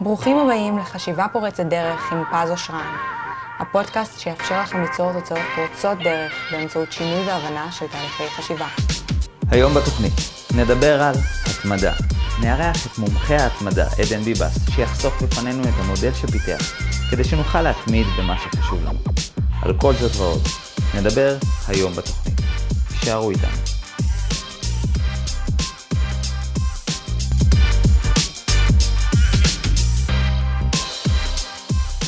ברוכים הבאים לחשיבה פורצת דרך עם פז אושרן, הפודקאסט שיאפשר לכם ליצור תוצאות פורצות דרך באמצעות שינוי והבנה של תהליכי חשיבה. היום בתוכנית נדבר על התמדה. נארח את מומחה ההתמדה, עדן ביבס, שיחשוף בפנינו את המודל שפיתח, כדי שנוכל להתמיד במה שחשוב לנו. על כל זאת ועוד, נדבר היום בתוכנית. תישארו איתנו.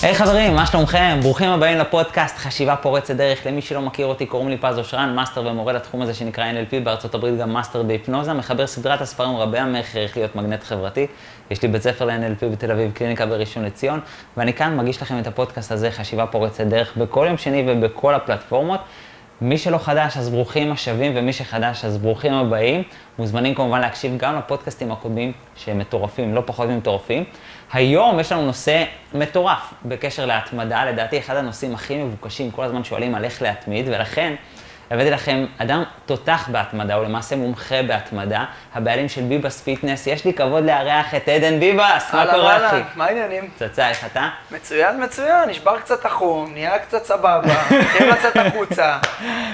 היי hey, חברים, מה שלומכם? ברוכים הבאים לפודקאסט חשיבה פורצת דרך. למי שלא מכיר אותי, קוראים לי פז אושרן, מאסטר ומורה לתחום הזה שנקרא NLP, בארצות הברית גם מאסטר בהיפנוזה, מחבר סדרת הספרים רבי המכר, איך להיות מגנט חברתי. יש לי בית ספר ל-NLP בתל אביב, קליניקה בראשון לציון, ואני כאן מגיש לכם את הפודקאסט הזה, חשיבה פורצת דרך, בכל יום שני ובכל הפלטפורמות. מי שלא חדש, אז ברוכים השבים, ומי שחדש, אז ברוכים הבאים. מוזמנים כמובן להקשיב גם לפודקאסטים הקודמים, שהם מטורפים, לא פחות ממטורפים. היום יש לנו נושא מטורף בקשר להתמדה, לדעתי אחד הנושאים הכי מבוקשים, כל הזמן שואלים על איך להתמיד, ולכן הבאתי לכם אדם תותח בהתמדה, הוא למעשה מומחה בהתמדה, הבעלים של ביבס פיטנס. יש לי כבוד לארח את עדן ביבס, מה קורה אחי? מה העניינים? פצצה, איך אתה? מצוין, מצוין, נשבר קצת החום, נהיה קצת סבבה, צריכים לצאת החוצה.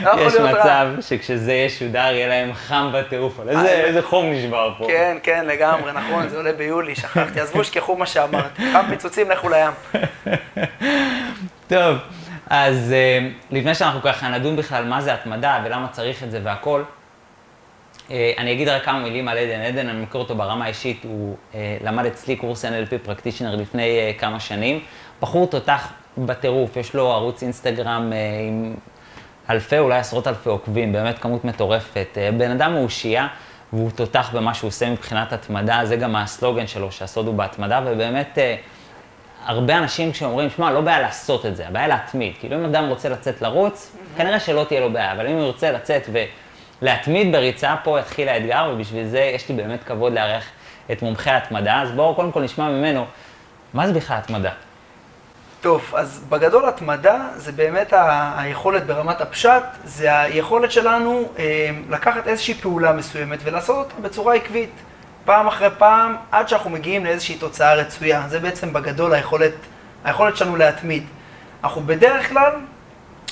לא יש מצב שכשזה ישודר יהיה להם חם בטירוף, איזה, חום נשבר פה. כן, כן, לגמרי, נכון, זה עולה ביולי, שכחתי. עזבו, שכחו מה שאמרתי. חם פיצוצים, לכו לים. טוב. אז uh, לפני שאנחנו ככה נדון בכלל מה זה התמדה ולמה צריך את זה והכל, uh, אני אגיד רק כמה מילים על עדן. עדן, אני מכיר אותו ברמה האישית, הוא uh, למד אצלי קורס NLP פרקטישנר לפני uh, כמה שנים. בחור תותח בטירוף, יש לו ערוץ אינסטגרם uh, עם אלפי, אולי עשרות אלפי עוקבים, באמת כמות מטורפת. Uh, בן אדם מאושייה. והוא תותח במה שהוא עושה מבחינת התמדה, זה גם הסלוגן שלו, שהסוד הוא בהתמדה, ובאמת הרבה אנשים כשאומרים, שמע, לא בעיה לעשות את זה, הבעיה להתמיד. כאילו אם אדם רוצה לצאת לרוץ, mm-hmm. כנראה שלא תהיה לו בעיה, אבל אם הוא ירצה לצאת ולהתמיד בריצה, פה יתחיל האתגר, ובשביל זה יש לי באמת כבוד לארח את מומחי ההתמדה. אז בואו קודם כל נשמע ממנו, מה זה בכלל התמדה? טוב, אז בגדול התמדה זה באמת ה- היכולת ברמת הפשט, זה היכולת שלנו אה, לקחת איזושהי פעולה מסוימת ולעשות אותה בצורה עקבית. פעם אחרי פעם, עד שאנחנו מגיעים לאיזושהי תוצאה רצויה. זה בעצם בגדול היכולת, היכולת שלנו להתמיד. אנחנו בדרך כלל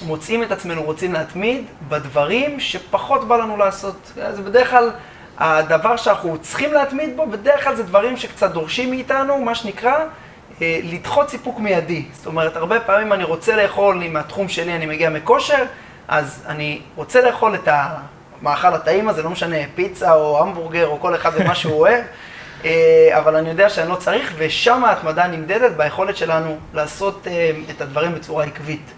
מוצאים את עצמנו רוצים להתמיד בדברים שפחות בא לנו לעשות. זה בדרך כלל הדבר שאנחנו צריכים להתמיד בו, בדרך כלל זה דברים שקצת דורשים מאיתנו, מה שנקרא, אה, לדחות סיפוק מיידי. זאת אומרת, הרבה פעמים אני רוצה לאכול, אם מהתחום שלי אני מגיע מכושר, אז אני רוצה לאכול את ה... המאכל הטעים הזה, לא משנה, פיצה או המבורגר או כל אחד ומה שהוא אוהב, אה, אבל אני יודע שאני לא צריך, ושם ההתמדה נמדדת ביכולת שלנו לעשות אה, את הדברים בצורה עקבית.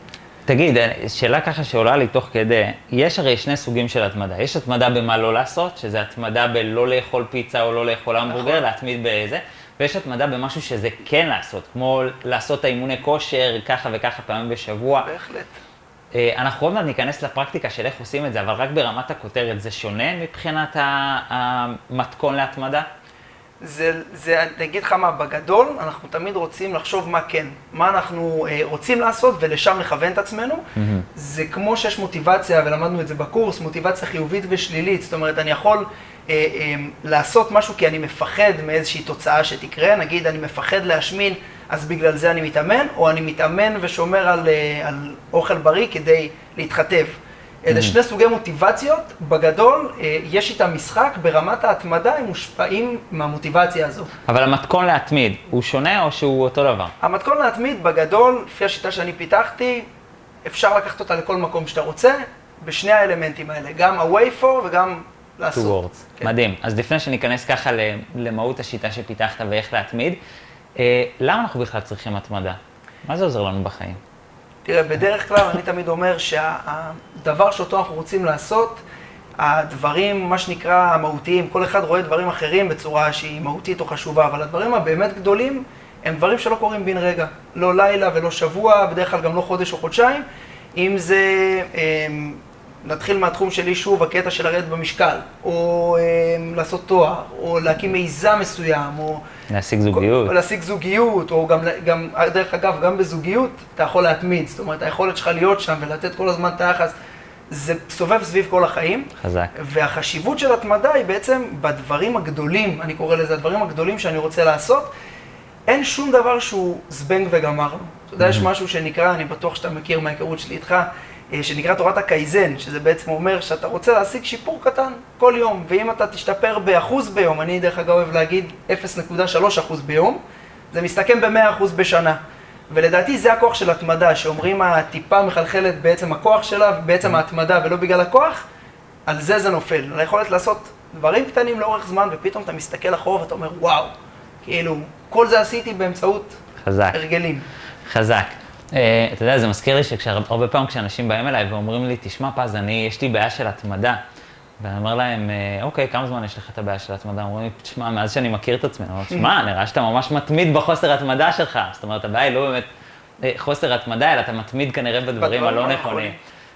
תגיד, אה, שאלה ככה שעולה לי תוך כדי, יש הרי שני סוגים של התמדה. יש התמדה במה לא לעשות, שזה התמדה בלא לאכול פיצה או לא לאכול המבורגר, נכון. להתמיד בזה, ויש התמדה במשהו שזה כן לעשות, כמו לעשות האימוני כושר ככה וככה פעמים בשבוע. בהחלט. אה, אנחנו עוד מעט ניכנס לפרקטיקה של איך עושים את זה, אבל רק ברמת הכותרת, זה שונה מבחינת המתכון להתמדה? זה, זה, אני אגיד לך מה, בגדול, אנחנו תמיד רוצים לחשוב מה כן, מה אנחנו אה, רוצים לעשות ולשם לכוון את עצמנו. Mm-hmm. זה כמו שיש מוטיבציה, ולמדנו את זה בקורס, מוטיבציה חיובית ושלילית. זאת אומרת, אני יכול אה, אה, לעשות משהו כי אני מפחד מאיזושהי תוצאה שתקרה, נגיד אני מפחד להשמין. אז בגלל זה אני מתאמן, או אני מתאמן ושומר על, אה, על אוכל בריא כדי להתחתב. אלה mm-hmm. שני סוגי מוטיבציות, בגדול, אה, יש איתם משחק, ברמת ההתמדה הם מושפעים מהמוטיבציה הזו. אבל המתכון להתמיד, הוא שונה או שהוא אותו דבר? המתכון להתמיד, בגדול, לפי השיטה שאני פיתחתי, אפשר לקחת אותה לכל מקום שאתה רוצה, בשני האלמנטים האלה, גם ה-way for וגם לעשות. כן. מדהים. אז לפני שניכנס ככה למהות השיטה שפיתחת ואיך להתמיד, למה אנחנו בכלל צריכים התמדה? מה זה עוזר לנו בחיים? תראה, בדרך כלל אני תמיד אומר שהדבר שאותו אנחנו רוצים לעשות, הדברים, מה שנקרא, המהותיים, כל אחד רואה דברים אחרים בצורה שהיא מהותית או חשובה, אבל הדברים הבאמת גדולים הם דברים שלא קורים בן רגע. לא לילה ולא שבוע, בדרך כלל גם לא חודש או חודשיים. אם זה אמ, נתחיל מהתחום שלי שוב, הקטע של לרדת במשקל, או אה, לעשות תואר, או להקים מיזם מסוים, או... להשיג זוגיות. או להשיג זוגיות, או גם, גם, דרך אגב, גם בזוגיות אתה יכול להתמיד, זאת אומרת, היכולת שלך להיות שם ולתת כל הזמן את היחס, זה סובב סביב כל החיים. חזק. והחשיבות של התמדה היא בעצם בדברים הגדולים, אני קורא לזה, הדברים הגדולים שאני רוצה לעשות. אין שום דבר שהוא זבנג וגמרנו. אתה יודע, יש משהו שנקרא, אני בטוח שאתה מכיר מההיכרות שלי איתך, שנקרא תורת הקייזן, שזה בעצם אומר שאתה רוצה להשיג שיפור קטן כל יום, ואם אתה תשתפר באחוז ביום, אני דרך אגב אוהב להגיד 0.3 אחוז ביום, זה מסתכם ב-100 אחוז בשנה. ולדעתי זה הכוח של התמדה, שאומרים הטיפה מחלחלת בעצם הכוח שלה, בעצם ההתמדה ולא בגלל הכוח, על זה זה נופל. על היכולת לעשות דברים קטנים לאורך זמן, ופתאום אתה מסתכל אחורה ואתה אומר, וואו, כאילו, כל זה עשיתי באמצעות חזק. הרגלים. חזק. אה, אתה יודע, זה מזכיר לי שהרבה פעמים כשאנשים באים אליי ואומרים לי, תשמע פז, אני, יש לי בעיה של התמדה. ואני אומר להם, אה, אוקיי, כמה זמן יש לך את הבעיה של התמדה? אומרים לי, תשמע, מאז שאני מכיר את עצמי, אני אומר, תשמע, נראה שאתה ממש מתמיד בחוסר התמדה שלך. זאת אומרת, הבעיה היא לא באמת אה, חוסר התמדה, אלא אתה מתמיד כנראה בדברים הלא. נכונים.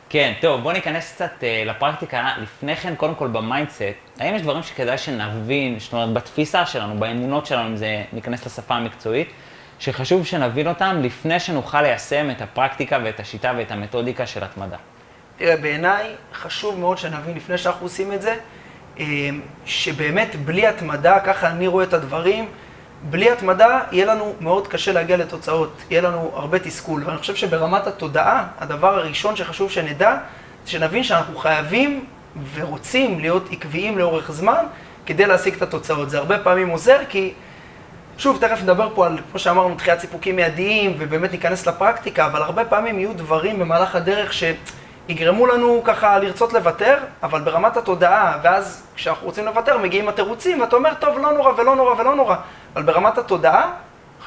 כן, טוב, בוא ניכנס קצת לפרקטיקה. לפני כן, קודם כל ב mindset, האם יש דברים שכדאי שנבין, זאת אומרת, בתפיסה שלנו, באמונות שלנו, אם זה ניכנס לשפה המקצועית, שחשוב שנבין אותם לפני שנוכל ליישם את הפרקטיקה ואת השיטה ואת המתודיקה של התמדה. תראה, בעיניי חשוב מאוד שנבין לפני שאנחנו עושים את זה, אה, שבאמת בלי התמדה, ככה אני רואה את הדברים, בלי התמדה יהיה לנו מאוד קשה להגיע לתוצאות, יהיה לנו הרבה תסכול. ואני חושב שברמת התודעה, הדבר הראשון שחשוב שנדע, זה שנבין שאנחנו חייבים ורוצים להיות עקביים לאורך זמן כדי להשיג את התוצאות. זה הרבה פעמים עוזר, כי שוב, תכף נדבר פה על, כמו שאמרנו, דחיית סיפוקים מיידיים, ובאמת ניכנס לפרקטיקה, אבל הרבה פעמים יהיו דברים במהלך הדרך שיגרמו לנו ככה לרצות לוותר, אבל ברמת התודעה, ואז כשאנחנו רוצים לוותר, מגיעים התירוצים, ואתה אומר, טוב, לא נורא ולא נורא ולא נורא. אבל ברמת התודעה,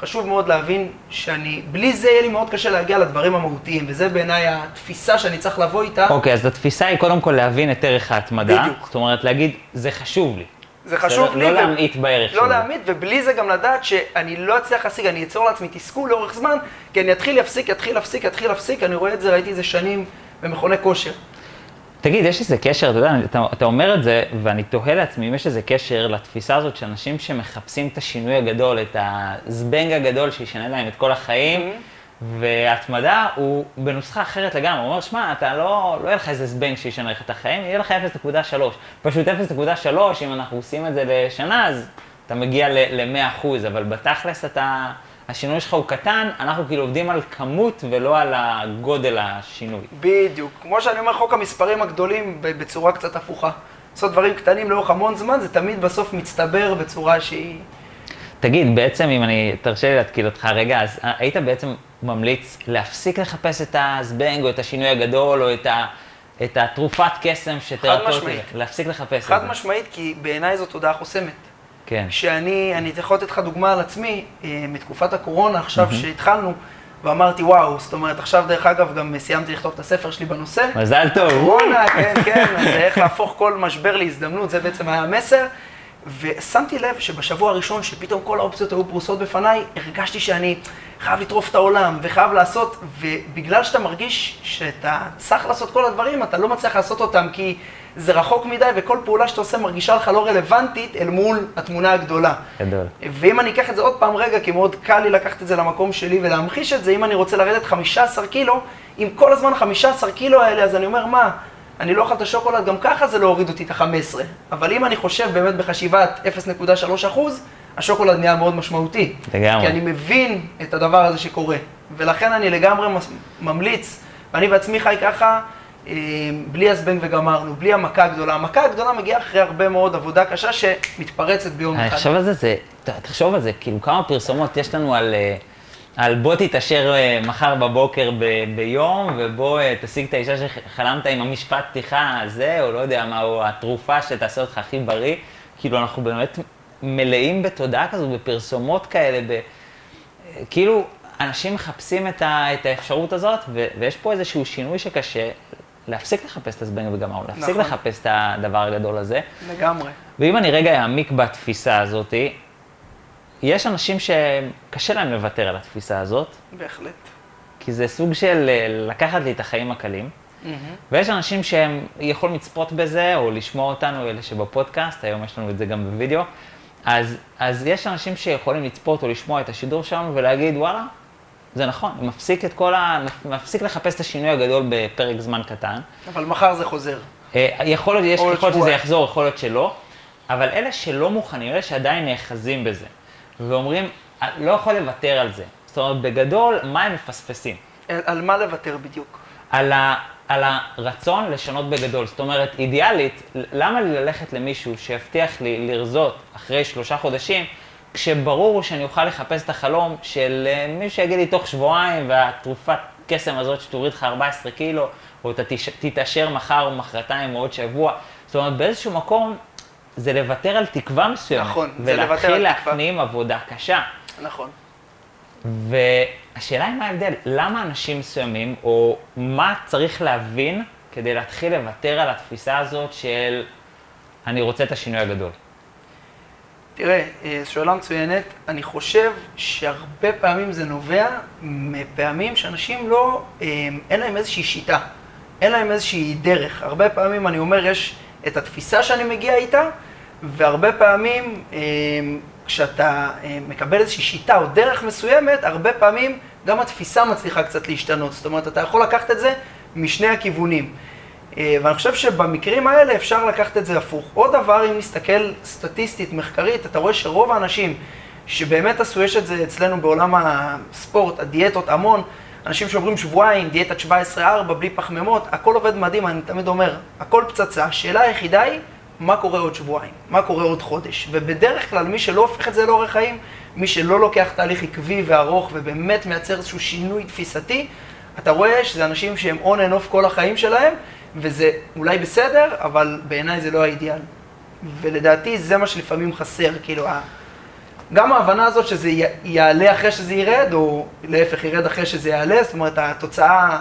חשוב מאוד להבין שאני, בלי זה יהיה לי מאוד קשה להגיע לדברים המהותיים, וזה בעיניי התפיסה שאני צריך לבוא איתה. אוקיי, אז התפיסה היא קודם כל להבין את ערך ההתמדה. בדיוק. זאת אומרת, להגיד, זה חשוב לי. זה חשוב לא- לי. לא ו- להמעיט בערך לא שלו. להמעיט, ובלי זה גם לדעת שאני לא אצליח להשיג, אני אצור לעצמי תסכול לאורך זמן, כי אני אתחיל להפסיק, אתחיל להפסיק, אתחיל להפסיק, אני רואה את זה, ראיתי את זה שנים במכוני כושר. תגיד, יש איזה קשר, אתה יודע, אתה, אתה אומר את זה, ואני תוהה לעצמי אם יש איזה קשר לתפיסה הזאת של אנשים שמחפשים את השינוי הגדול, את הזבנג הגדול שישנה להם את כל החיים, והתמדה הוא בנוסחה אחרת לגמרי. הוא אומר, שמע, אתה לא, לא יהיה לך איזה זבנג שישנה לך את החיים, יהיה לך 0.3. פשוט 0.3, אם אנחנו עושים את זה לשנה, אז אתה מגיע ל-100%, אבל בתכלס אתה, השינוי שלך הוא קטן, אנחנו כאילו עובדים על כמות ולא על הגודל השינוי. בדיוק. כמו שאני אומר, חוק המספרים הגדולים בצורה קצת הפוכה. לעשות דברים קטנים לאורך המון זמן, זה תמיד בסוף מצטבר בצורה שהיא... תגיד, בעצם אם אני, תרשה לי להתקיל אותך רגע, אז היית בעצם ממליץ להפסיק לחפש את הזבנג או את השינוי הגדול או את, ה, את התרופת קסם שתרפא אותי, משמעית. להפסיק לחפש את חד זה. משמעית, כי בעיניי זו תודעה חוסמת. כן. כשאני, אני יכול לתת לך דוגמה על עצמי, אה, מתקופת הקורונה, עכשיו שהתחלנו, ואמרתי, וואו, זאת אומרת, עכשיו דרך אגב גם סיימתי לכתוב את הספר שלי בנושא. מזל טוב. קורונה, כן, כן, אז איך להפוך כל משבר להזדמנות, זה בעצם היה המסר. ושמתי לב שבשבוע הראשון, שפתאום כל האופציות היו פרוסות בפניי, הרגשתי שאני חייב לטרוף את העולם וחייב לעשות, ובגלל שאתה מרגיש שאתה צריך לעשות כל הדברים, אתה לא מצליח לעשות אותם כי זה רחוק מדי, וכל פעולה שאתה עושה מרגישה לך לא רלוונטית אל מול התמונה הגדולה. גדול. ואם אני אקח את זה עוד פעם רגע, כי מאוד קל לי לקחת את זה למקום שלי ולהמחיש את זה, אם אני רוצה לרדת 15 קילו, עם כל הזמן 15 קילו האלה, אז אני אומר, מה, אני לא אוכל את השוקולד, גם ככה זה לא הוריד אותי את ה-15. אבל אם אני חושב באמת בחשיבת 0.3 אחוז, השוקולד נהיה מאוד משמעותי. לגמרי. כי אני מבין את הדבר הזה שקורה. ולכן אני לגמרי ממליץ, ואני בעצמי חי ככה, אה, בלי הזבנג וגמרנו, בלי המכה הגדולה. המכה הגדולה מגיעה אחרי הרבה מאוד עבודה קשה שמתפרצת ביום אני אחד. חושב על זה, זה, תחשוב על זה, כאילו כמה פרסומות יש לנו על, אה, על בוא תתעשר אה, מחר בבוקר ב, ביום, ובוא אה, תשיג את האישה שחלמת עם המשפט פתיחה הזה, או לא יודע מה, או התרופה שתעשה אותך הכי בריא. כאילו אנחנו באמת מלאים בתודעה כזו, בפרסומות כאלה, ב... כאילו אנשים מחפשים את, ה, את האפשרות הזאת, ו, ויש פה איזשהו שינוי שקשה להפסיק לחפש את הזבנג וגמרנו, להפסיק נכון. לחפש את הדבר הגדול הזה. לגמרי. ואם אני רגע אעמיק בתפיסה הזאת, יש אנשים שקשה להם לוותר על התפיסה הזאת, בהחלט. כי זה סוג של אה, לקחת לי את החיים הקלים, ויש אנשים שהם יכולים לצפות בזה, או לשמוע אותנו, אלה שבפודקאסט, היום יש לנו את זה גם בווידאו, אז, אז יש אנשים שיכולים לצפות או לשמוע את השידור שלנו ולהגיד, וואלה, זה נכון, מפסיק את כל ה... מפסיק לחפש את השינוי הגדול בפרק זמן קטן. אבל מחר זה חוזר. אה, יכול להיות, יש יכול להיות שזה. יחזור, יכול להיות שלא, אבל אלה שלא מוכנים, אלה שעדיין נאחזים בזה, ואומרים, לא יכול לוותר על זה. זאת אומרת, בגדול, מה הם מפספסים? על, על מה לוותר בדיוק? על, ה, על הרצון לשנות בגדול. זאת אומרת, אידיאלית, למה לי ללכת למישהו שיבטיח לי לרזות אחרי שלושה חודשים, כשברור שאני אוכל לחפש את החלום של אה, מישהו שיגיד לי תוך שבועיים, והתרופת קסם הזאת שתוריד לך 14 קילו, או אתה תתעשר מחר או מחרתיים או עוד שבוע. זאת אומרת, באיזשהו מקום זה לוותר על תקווה מסוימת. נכון, זה לוותר על תקווה. ולהתחיל להפנים עבודה קשה. נכון. והשאלה היא מה ההבדל, למה אנשים מסוימים, או מה צריך להבין כדי להתחיל לוותר על התפיסה הזאת של אני רוצה את השינוי הגדול? תראה, אה, שאלה מצוינת. אני חושב שהרבה פעמים זה נובע מפעמים שאנשים לא, אה, אין להם איזושהי שיטה, אין להם איזושהי דרך. הרבה פעמים אני אומר, יש את התפיסה שאני מגיע איתה, והרבה פעמים אה, כשאתה מקבל איזושהי שיטה או דרך מסוימת, הרבה פעמים גם התפיסה מצליחה קצת להשתנות. זאת אומרת, אתה יכול לקחת את זה משני הכיוונים. אה, ואני חושב שבמקרים האלה אפשר לקחת את זה הפוך. עוד דבר, אם נסתכל סטטיסטית, מחקרית, אתה רואה שרוב האנשים שבאמת עשו, יש את זה אצלנו בעולם הספורט, הדיאטות, המון, אנשים שעוברים שבועיים, דיאטת 17-4, בלי פחמימות, הכל עובד מדהים, אני תמיד אומר, הכל פצצה. השאלה היחידה היא, מה קורה עוד שבועיים? מה קורה עוד חודש? ובדרך כלל, מי שלא הופך את זה לאורך חיים, מי שלא לוקח תהליך עקבי וארוך ובאמת מייצר איזשהו שינוי תפיסתי, אתה רואה שזה אנשים שהם on and off כל החיים שלהם, וזה אולי בסדר, אבל בעיניי זה לא האידיאל. ולדעתי זה מה שלפעמים חסר, כאילו, גם ההבנה הזאת שזה יעלה אחרי שזה ירד, או להפך ירד אחרי שזה יעלה, זאת אומרת התוצאה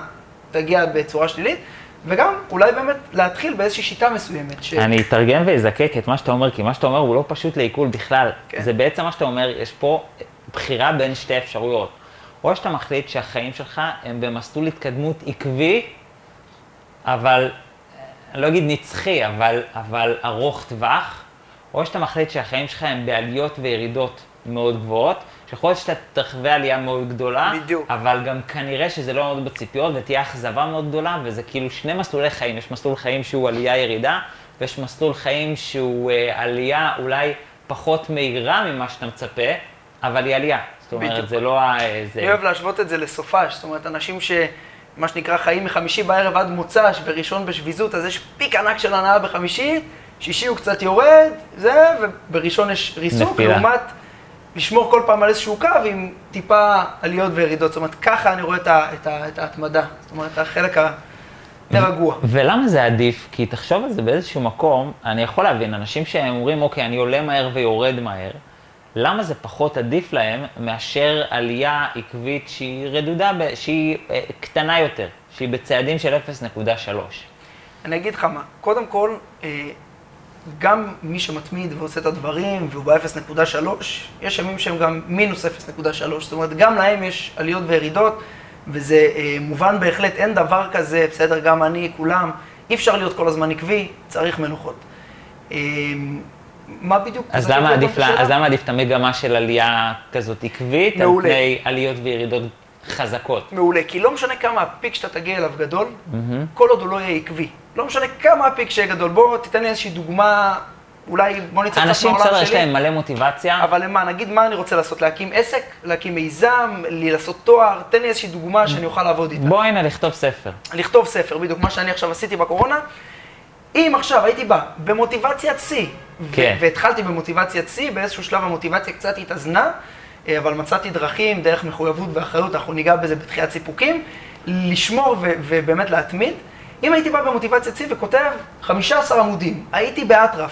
תגיע בצורה שלילית, וגם אולי באמת להתחיל באיזושהי שיטה מסוימת. ש... אני אתרגם ואזקק את מה שאתה אומר, כי מה שאתה אומר הוא לא פשוט לעיכול בכלל. כן. זה בעצם מה שאתה אומר, יש פה בחירה בין שתי אפשרויות. או שאתה מחליט שהחיים שלך הם במסלול התקדמות עקבי, אבל, אני לא אגיד נצחי, אבל, אבל ארוך טווח, או שאתה מחליט שהחיים שלך הם בעליות וירידות מאוד גבוהות, שיכול להיות שאתה תחווה עלייה מאוד גדולה, בדיוק. אבל גם כנראה שזה לא מאוד בציפיות ותהיה אכזבה מאוד גדולה, וזה כאילו שני מסלולי חיים, יש מסלול חיים שהוא עלייה-ירידה, ויש מסלול חיים שהוא אה, עלייה אולי פחות מהירה ממה שאתה מצפה, אבל היא עלייה. זאת אומרת, בדיוק. זה לא ה... זה... אני אוהב להשוות את זה לסופש, זאת אומרת, אנשים ש... מה שנקרא חיים מחמישי בערב עד מוצ"ש וראשון בשביזות, אז יש פיק ענק של הנאה בחמישי, שישי הוא קצת יורד, זה, ובראשון יש ריסוק, לעומת לשמור כל פעם על איזשהו קו עם טיפה עליות וירידות. זאת אומרת, ככה אני רואה את, ה, את, ה, את ההתמדה. זאת אומרת, החלק היותר רגוע. ולמה זה עדיף? כי תחשוב על זה באיזשהו מקום, אני יכול להבין, אנשים שהם אומרים, אוקיי, אני עולה מהר ויורד מהר, למה זה פחות עדיף להם מאשר עלייה עקבית שהיא רדודה, שהיא אה, קטנה יותר, שהיא בצעדים של 0.3? אני אגיד לך מה, קודם כל, אה, גם מי שמתמיד ועושה את הדברים והוא ב-0.3, יש ימים שהם גם מינוס 0.3, זאת אומרת, גם להם יש עליות וירידות, וזה אה, מובן בהחלט, אין דבר כזה, בסדר, גם אני, כולם, אי אפשר להיות כל הזמן עקבי, צריך מנוחות. מה בדיוק? אז למה, עדיף לה, אז למה עדיף את המגמה של עלייה כזאת עקבית, מעולה. על פני עליות וירידות חזקות? מעולה, כי לא משנה כמה הפיק שאתה תגיע אליו גדול, mm-hmm. כל עוד הוא לא יהיה עקבי. לא משנה כמה הפיק שיהיה גדול. בוא תיתן לי איזושהי דוגמה, אולי בוא נצא קצת מהעולם שלי. אנשים בסדר, יש להם מלא מוטיבציה. אבל למה, נגיד מה אני רוצה לעשות? להקים עסק, להקים מיזם, לי לעשות תואר, תן לי איזושהי דוגמה שאני אוכל לעבוד איתה. בוא הנה, לכתוב ספר. לכתוב ספר, בדיוק, מה שאני עכשיו עשיתי בקורונה. אם עכשיו הייתי בא במוטיבציית שיא, כן. והתחלתי במוטיבציית שיא, באיזשהו שלב המוטיבציה קצת התאזנה, אבל מצאתי דרכים, דרך מחויבות ואחריות, אנחנו ניגע בזה בתחיית סיפוקים, לשמור ובאמת להתמיד. אם הייתי בא במוטיבציית שיא וכותב 15 עמודים, הייתי באטרף,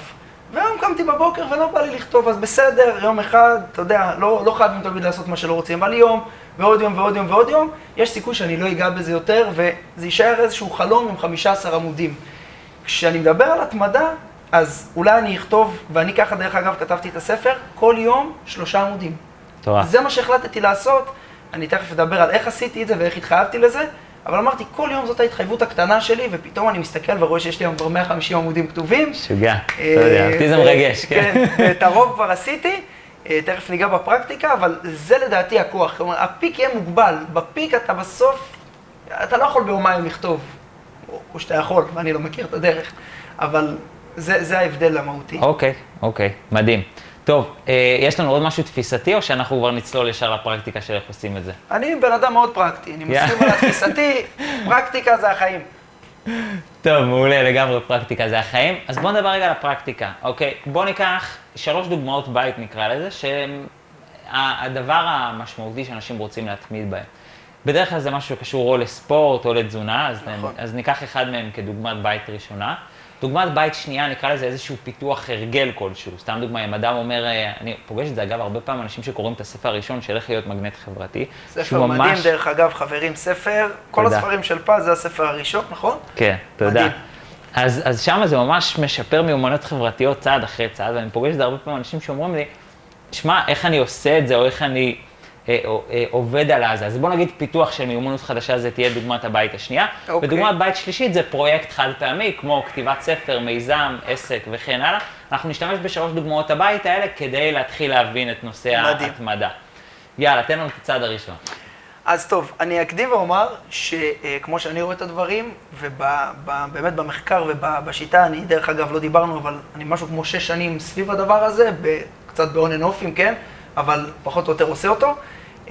והיום קמתי בבוקר ולא בא לי לכתוב, אז בסדר, יום אחד, אתה יודע, לא, לא חייבים תמיד לעשות מה שלא רוצים, אבל יום, ועוד יום ועוד יום ועוד יום, יש סיכוי שאני לא אגע בזה יותר, וזה יישאר איזשהו חלום עם 15 עמודים. כשאני מדבר על התמדה, אז אולי אני אכתוב, ואני ככה דרך אגב כתבתי את הספר, כל יום שלושה עמודים. טוב. זה מה שהחלטתי לעשות, אני תכף אדבר על איך עשיתי את זה ואיך התחייבתי לזה, אבל אמרתי, כל יום זאת ההתחייבות הקטנה שלי, ופתאום אני מסתכל ורואה שיש לי היום כבר 150 עמודים כתובים. שוגע, אתה יודע, אותי זה מרגש, כן. כן, את הרוב כבר עשיתי, אה, תכף ניגע בפרקטיקה, אבל זה לדעתי הכוח. כלומר, הפיק יהיה מוגבל, בפיק אתה בסוף, אתה לא יכול ביומיים לכתוב, או שאתה יכול, ואני לא מכיר את הדרך, אבל זה, זה ההבדל המהותי. אוקיי, אוקיי, מדהים. טוב, אה, יש לנו עוד משהו תפיסתי, או שאנחנו כבר נצלול ישר לפרקטיקה של איך עושים את זה? אני בן אדם מאוד פרקטי, אני מסכים על התפיסתי, פרקטיקה זה החיים. טוב, מעולה, לגמרי פרקטיקה זה החיים. אז בואו נדבר רגע על הפרקטיקה, אוקיי? בואו ניקח שלוש דוגמאות בית, נקרא לזה, שהן הדבר המשמעותי שאנשים רוצים להתמיד בהם. בדרך כלל זה משהו שקשור או לספורט או לתזונה, אז, נכון. אז ניקח אחד מהם כדוגמת בית ראשונה. דוגמת בית שנייה, נקרא לזה איזשהו פיתוח הרגל כלשהו. סתם דוגמה, אם אדם אומר, אה, אני פוגש את זה אגב הרבה פעמים אנשים שקוראים את הספר הראשון של איך להיות מגנט חברתי. ספר מדהים, ממש- דרך אגב, חברים, ספר, כל תודה. הספרים של פז זה הספר הראשון, נכון? כן, תודה. מדהים. אז, אז שם זה ממש משפר מיומנויות חברתיות צעד אחרי צעד, ואני פוגש את זה הרבה פעמים אנשים שאומרים לי, שמע, איך אני עושה את זה, או איך אני עובד על הזה. אז בוא נגיד פיתוח של מיומנות חדשה, זה תהיה דוגמת הבית השנייה. אוקיי. ודוגמת בית שלישית זה פרויקט חד פעמי, כמו כתיבת ספר, מיזם, עסק וכן הלאה. אנחנו נשתמש בשלוש דוגמאות הבית האלה כדי להתחיל להבין את נושא. ההתמדה. יאללה, תן לנו את הצעד הראשון. אז טוב, אני אקדים ואומר שכמו שאני רואה את הדברים, ובאמת במחקר ובשיטה, אני דרך אגב לא דיברנו, אבל אני משהו כמו שש שנים סביב הדבר הזה, קצת ב-on and offים, כן? אבל פחות או יותר עושה אותו.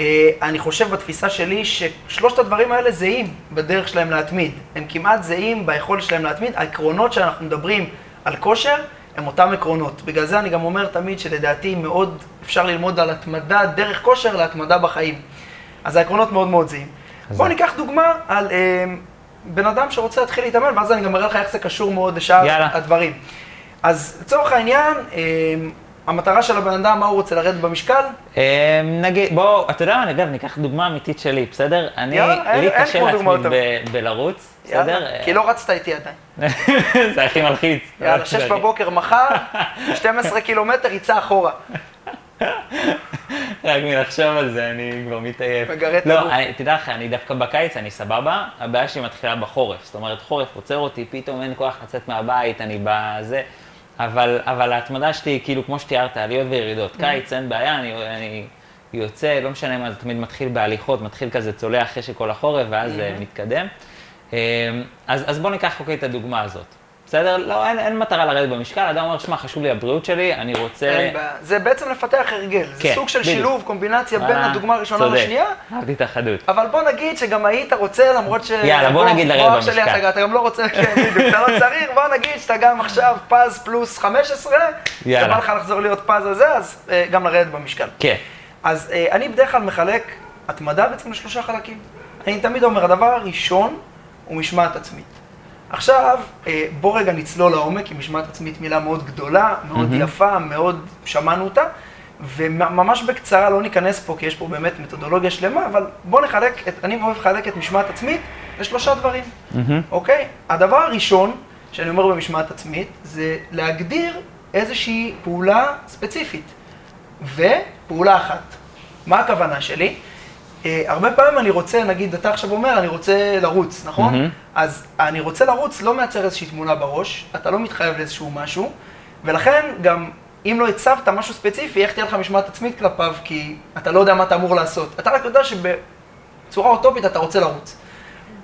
אה, אני חושב בתפיסה שלי ששלושת הדברים האלה זהים בדרך שלהם להתמיד. הם כמעט זהים ביכולת שלהם להתמיד. העקרונות שאנחנו מדברים על כושר הם אותם עקרונות. בגלל זה אני גם אומר תמיד שלדעתי מאוד אפשר ללמוד על התמדה דרך כושר להתמדה בחיים. אז העקרונות מאוד מאוד זהים. בואו ניקח דוגמה על אה, בן אדם שרוצה להתחיל להתאמן, ואז אני גם אראה לך איך זה קשור מאוד לשאר. הדברים. אז לצורך העניין, אה, המטרה של הבן אדם, מה הוא רוצה, לרדת במשקל? אה, נגיד, בוא, אתה יודע מה, אגב, ניקח דוגמה אמיתית שלי, בסדר? אני, לי קשה ב- בלרוץ, בסדר? כי לא רצת איתי עדיין. זה הכי מלחיץ. יאללה, שש בבוקר מחר, 12 קילומטר, יצא אחורה. רק מלחשוב על זה, אני כבר מתעייף. מגרד לא. אני- תדע לך, אני דווקא בקיץ, אני סבבה, הבעיה שלי מתחילה בחורף. זאת אומרת, חורף עוצר אותי, פתאום אין כוח לצאת מהבית, אני בזה. אבל, אבל ההתמדה שלי, כאילו, כמו שתיארת, עליות וירידות. Mm-hmm. קיץ, אין בעיה, אני, אני יוצא, לא משנה מה, זה תמיד מתחיל בהליכות, מתחיל כזה צולע אחרי שכל החורף, ואז זה Mm-hmm. מתקדם. אה, אז, אז בוא ניקח, אוקיי, את הדוגמה הזאת. בסדר? לא, אין, אין מטרה לרדת במשקל, אדם אומר, שמע, חשוב לי הבריאות שלי, אני רוצה... אין. זה בעצם לפתח הרגל. זה כן, סוג של בדיוק. שילוב, קומבינציה בין אה, הדוגמה הראשונה צודק. לשנייה. אהבתי את החדות. אבל בוא נגיד שגם היית רוצה, למרות ש... יאללה, בוא נגיד לרדת אח שלי, במשקל. אתה- אתה גם לא רוצה, כן, בדיוק, אתה לא צריך, בוא נגיד שאתה גם עכשיו פז פלוס 15, יאללה. ובא לך לחזור להיות פז הזה, אז אה, גם לרדת במשקל. כן. אז אה, אני בדרך כלל מחלק התמדה בעצם לשלושה חלקים. אני תמיד אומר, הדבר הראשון הוא משמעת עצמית. עכשיו, אה, בוא רגע נצלול לעומק, כי משמעת עצמית מילה מאוד גדולה, מאוד. יפה, מאוד שמענו אותה, וממש בקצרה, לא ניכנס פה, כי יש פה באמת מתודולוגיה שלמה, אבל בוא נחלק, את, אני אוהב לחלק את משמעת עצמית לשלושה דברים. אוקיי? הדבר הראשון שאני אומר במשמעת עצמית, זה להגדיר איזושהי פעולה ספציפית, ופעולה אחת. מה הכוונה שלי? אה, הרבה פעמים אני רוצה, נגיד, אתה עכשיו אומר, אני רוצה לרוץ, נכון? מהמם. אז אני רוצה לרוץ לא מייצר איזושהי תמונה בראש, אתה לא מתחייב לאיזשהו משהו, ולכן גם אם לא הצבת משהו ספציפי, איך תהיה לך משמעת עצמית כלפיו, כי אתה לא יודע מה אתה אמור לעשות. אתה רק יודע שבצורה אוטופית אתה רוצה לרוץ.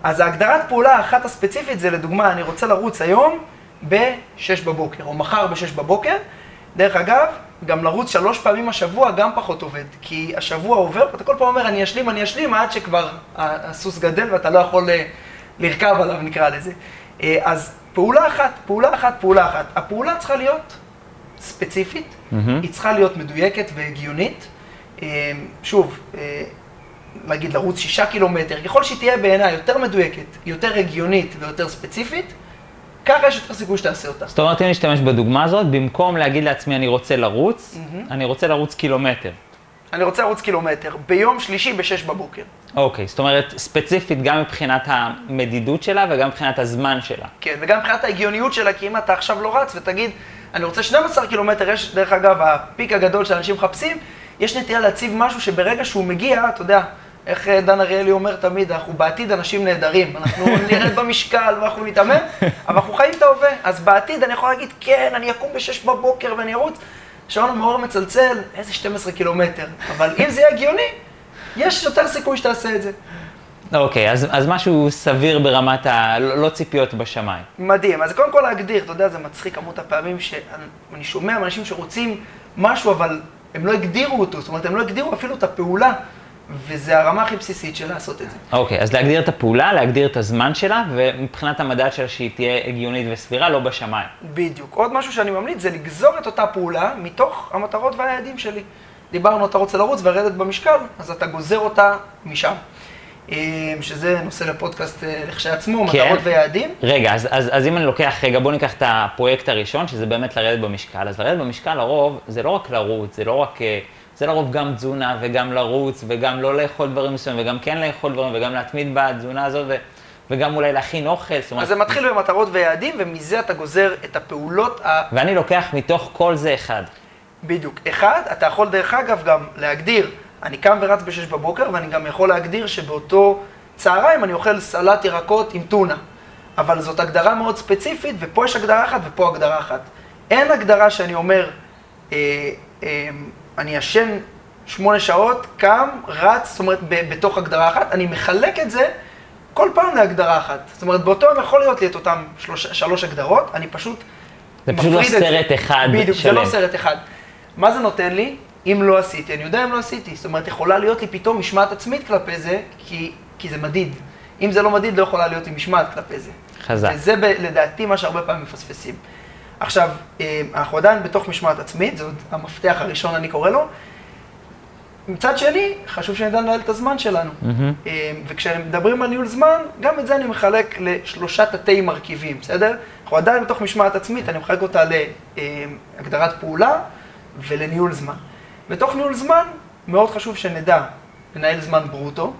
אז ההגדרת פעולה האחת הספציפית זה לדוגמה, אני רוצה לרוץ היום ב-6 בבוקר, או מחר ב-6 בבוקר. דרך אגב, גם לרוץ שלוש פעמים השבוע גם פחות עובד, כי השבוע עובר, ואתה כל פעם אומר, אני אשלים, אני אשלים, עד שכבר הסוס גדל ואתה לא יכול אה, לרכב עליו, נקרא לזה. אה, אז פעולה אחת, פעולה אחת, פעולה אחת. הפעולה צריכה להיות ספציפית, מהמם. היא צריכה להיות מדויקת והגיונית. אה, שוב, נגיד לרוץ שישה קילומטר, ככל שהיא תהיה בעיניי יותר מדויקת, יותר הגיונית ויותר ספציפית, ככה יש יותר סיכוי שתעשה אותה. זאת אומרת, אם נשתמש בדוגמה הזאת, במקום להגיד לעצמי אני רוצה לרוץ. אני רוצה לרוץ קילומטר. אני רוצה לרוץ קילומטר, ביום שלישי בשש בבוקר. אוקיי, זאת אומרת, ספציפית גם מבחינת המדידות שלה וגם מבחינת הזמן שלה. כן, וגם מבחינת ההגיוניות שלה, כי אם אתה עכשיו לא רץ ותגיד, אני רוצה 12 קילומטר, יש, דרך אגב, הפיק הגדול שאנשים מחפשים, יש נטייה להציב משהו שברגע שהוא מגיע, אתה יודע, איך אה, דן אריאלי אומר תמיד, אנחנו בעתיד אנשים נהדרים, אנחנו נרד במשקל ואנחנו נתאמן, אבל אנחנו חיים את ההווה, אז בעתיד אני יכול להגיד, כן, אני אקום ב-6 בבוקר ואני ארוץ, שעון המאור מצלצל, איזה 12 קילומטר, אבל אם זה יהיה הגיוני, יש יותר סיכוי שתעשה את זה. אוקיי, אז, אז משהו סביר ברמת ה... לא, לא ציפיות בשמיים. מדהים. אז קודם כל להגדיר, אתה יודע, זה מצחיק כמות הפעמים שאני שומע מאנשים שרוצים משהו, אבל הם לא הגדירו אותו, זאת אומרת, הם לא הגדירו אפילו את הפעולה, וזה הרמה הכי בסיסית של לעשות את זה. אוקיי, אז להגדיר את הפעולה, להגדיר את הזמן שלה, ומבחינת המדד שלה שהיא תהיה הגיונית וסבירה, לא בשמיים. בדיוק. עוד משהו שאני ממליץ זה לגזור את אותה פעולה מתוך המטרות והיעדים שלי. דיברנו, אתה רוצה לרוץ ולרדת במשקל, אז אתה גוזר אותה משם. אה, שזה נושא לפודקאסט אה, לכשעצמו, כן. מטרות ויעדים. רגע, אז, אז, אז אם אני לוקח, רגע, בוא ניקח את הפרויקט הראשון, שזה באמת לרדת במשקל. אז לרדת במשקל, לרוב, זה לא רק לרוץ, זה לא רק, אה, זה לרוב גם תזונה, וגם לרוץ, וגם לא לאכול דברים מסוימים, וגם כן לאכול דברים, וגם להתמיד בתזונה הזאת, ו, וגם אולי להכין אוכל. זאת אומרת, אז זה מתחיל במטרות ויעדים, ומזה אתה גוזר את הפעולות ה... ואני לוקח מתוך כל זה אחד. בדיוק. אחד, אתה יכול דרך אגב גם להגדיר, אני קם ורץ בשש בבוקר, ואני גם יכול להגדיר שבאותו צהריים אני אוכל סלט ירקות עם טונה. אבל זאת הגדרה מאוד ספציפית, ופה יש הגדרה אחת ופה הגדרה אחת. אין הגדרה שאני אומר, אה, אה, אני ישן שמונה שעות, קם, רץ, זאת אומרת, ב- בתוך הגדרה אחת, אני מחלק את זה כל פעם להגדרה אחת. זאת אומרת, באותו יום יכול להיות לי את אותן שלוש, שלוש הגדרות, אני פשוט זה פשוט לא סרט אחד בדיוק, זה שלם. לא סרט אחד. מה זה נותן לי? אם לא עשיתי, אני יודע אם לא עשיתי. זאת אומרת, יכולה להיות לי פתאום משמעת עצמית כלפי זה, כי, כי זה מדיד. אם זה לא מדיד, לא יכולה להיות לי משמעת כלפי זה. חזק. וזה ב, לדעתי מה שהרבה פעמים מפספסים. עכשיו, אה, אנחנו עדיין בתוך משמעת עצמית, זה עוד המפתח הראשון אני קורא לו. מצד שני, חשוב שנדע לנהל את הזמן שלנו. מהמם. אה, וכשמדברים על ניהול זמן, גם את זה אני מחלק לשלושה תתי מרכיבים, בסדר? אנחנו עדיין בתוך משמעת עצמית, אני מחלק אותה להגדרת פעולה ולניהול זמן. בתוך ניהול זמן, מאוד חשוב שנדע לנהל זמן ברוטו.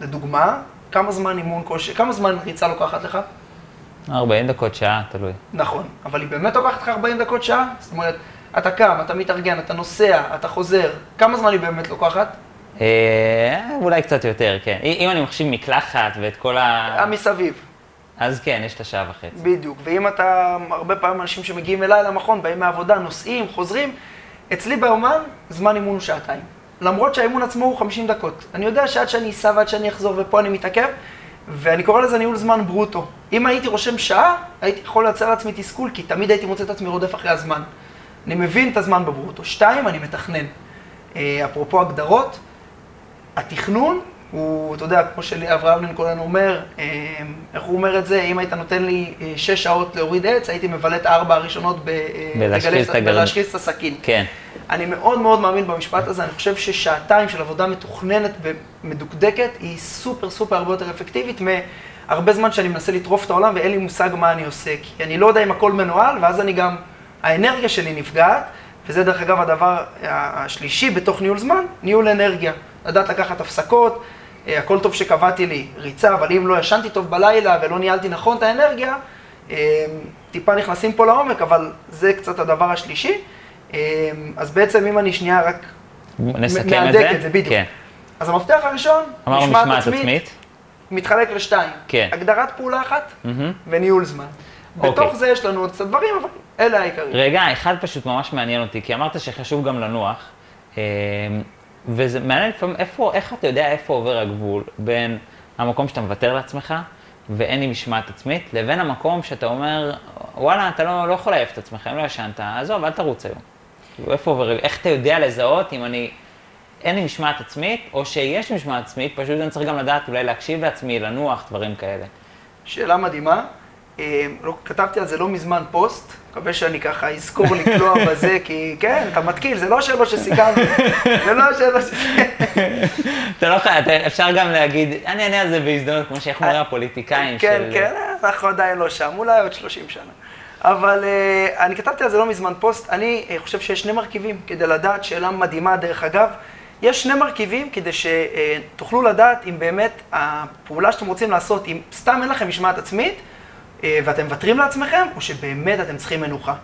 לדוגמה, כמה זמן אימון כושר, כמה זמן ריצה לוקחת לך? 40 דקות, שעה, תלוי. נכון, אבל היא באמת לוקחת לך 40 דקות שעה? זאת אומרת, אתה קם, אתה מתארגן, אתה נוסע, אתה חוזר, כמה זמן היא באמת לוקחת? אה, אולי קצת יותר, כן. אם אני מחשיב מקלחת ואת כל ה... המסביב. אז כן, יש את השעה וחצי. בדיוק, ואם אתה, הרבה פעמים אנשים שמגיעים אליי למכון, באים מהעבודה, נוסעים, חוזרים, אצלי באומן, זמן אימון הוא שעתיים. למרות שהאימון עצמו הוא 50 דקות. אני יודע שעד שאני אסע ועד שאני אחזור ופה אני מתעכב, ואני קורא לזה ניהול זמן ברוטו. אם הייתי רושם שעה, הייתי יכול לייצר לעצמי תסכול, כי תמיד הייתי מוצא את עצמי רודף אחרי הזמן. אני מבין את הזמן בברוטו. שתיים, אני מתכנן. אה, אפרופו הגדרות, התכנון הוא, אתה יודע, כמו שאברהם לינקולן אומר, אה, איך הוא אומר את זה, אם היית נותן לי אה, שש שעות להוריד עץ, הייתי מבלה את הארבע הראשונות אה, בלהשחיז את הסכין. כן. אני מאוד מאוד מאמין במשפט הזה, אני חושב ששעתיים של עבודה מתוכננת ומדוקדקת היא סופר סופר הרבה יותר אפקטיבית מהרבה זמן שאני מנסה לטרוף את העולם ואין לי מושג מה אני עושה, כי אני לא יודע אם הכל מנוהל, ואז אני גם, האנרגיה שלי נפגעת, וזה דרך אגב הדבר השלישי בתוך ניהול זמן, ניהול אנרגיה. לדעת לקחת הפסקות, הכל טוב שקבעתי לי ריצה, אבל אם לא ישנתי טוב בלילה ולא ניהלתי נכון את האנרגיה, אה, טיפה נכנסים פה לעומק, אבל זה קצת הדבר השלישי. אה, אז בעצם אם אני שנייה רק נסכם את זה. את זה, בדיוק. כן. אז המפתח הראשון, אמרנו משמעת עצמית. מתחלק לשתיים. כן. הגדרת פעולה אחת מהמם. וניהול זמן. אוקיי. בתוך זה יש לנו עוד קצת דברים, אבל אלה העיקרים. רגע, אחד פשוט ממש מעניין אותי, כי אמרת שחשוב גם לנוח, אה, וזה מעניין לפעמים, איפה, איך אתה יודע איפה עובר הגבול בין המקום שאתה מוותר לעצמך, ואין לי משמעת עצמית, לבין המקום שאתה אומר, וואלה, אתה לא, לא יכול לעייף את עצמך, אם לא ישנת, עזוב, אל תרוץ היום. איפה עובר, איך אתה יודע לזהות אם אני, אין לי משמעת עצמית, או שיש משמעת עצמית, פשוט אני צריך גם לדעת אולי להקשיב לעצמי, לנוח, דברים כאלה. שאלה מדהימה. אה, לא, כתבתי על זה לא מזמן פוסט, מקווה שאני ככה אזכור לקלוע בזה, כי כן, אתה מתקיל, זה לא השאלות שסיכמנו, זה לא השאלות שסיכמנו. אתה לא חייב, אפשר גם להגיד, אני אענה על זה בהזדמנות, כמו שאיך אומרים הפוליטיקאים כן, של... כן, אנחנו עדיין לא שם, אולי עוד 30 שנה. אבל uh, אני כתבתי על זה לא מזמן פוסט, אני uh, חושב שיש שני מרכיבים כדי לדעת, שאלה מדהימה דרך אגב, יש שני מרכיבים כדי שתוכלו לדעת אם באמת הפעולה שאתם רוצים לעשות, אם סתם אין לכם משמעת עצמית, ואתם מוותרים לעצמכם, או שבאמת אתם צריכים מנוחה.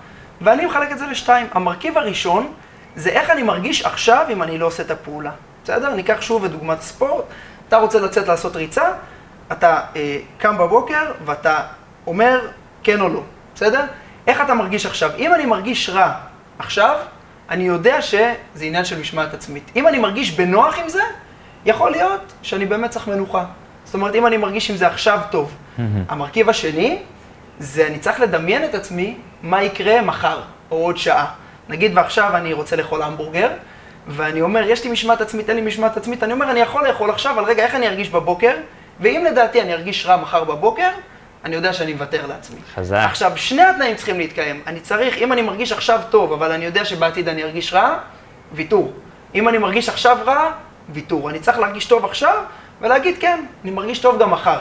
ואני מחלק את זה לשתיים. המרכיב הראשון, זה איך אני מרגיש עכשיו אם אני לא עושה את הפעולה. בסדר? ניקח שוב את דוגמת ספורט. אתה רוצה לצאת לעשות ריצה, אתה אה, קם בבוקר ואתה אומר כן או לא, בסדר? איך אתה מרגיש עכשיו? אם אני מרגיש רע עכשיו, אני יודע שזה עניין של משמעת עצמית. אם אני מרגיש בנוח עם זה, יכול להיות שאני באמת צריך מנוחה. זאת אומרת, אם אני מרגיש עם זה עכשיו טוב. המרכיב השני, זה אני צריך לדמיין את עצמי מה יקרה מחר או עוד שעה. נגיד ועכשיו אני רוצה לאכול המבורגר, ואני אומר, יש לי משמעת עצמית, אין לי משמעת עצמית, אני אומר, אני יכול לאכול עכשיו, אבל רגע, איך אני ארגיש בבוקר? ואם לדעתי אני ארגיש רע מחר בבוקר, אני יודע שאני מוותר לעצמי. חזק. עכשיו, שני התנאים צריכים להתקיים. אני צריך, אם אני מרגיש עכשיו טוב, אבל אני יודע שבעתיד אני ארגיש רע, ויתור. אם אני מרגיש עכשיו רע, ויתור. אני צריך להרגיש טוב עכשיו, ולהגיד, כן, אני מרגיש טוב גם מחר.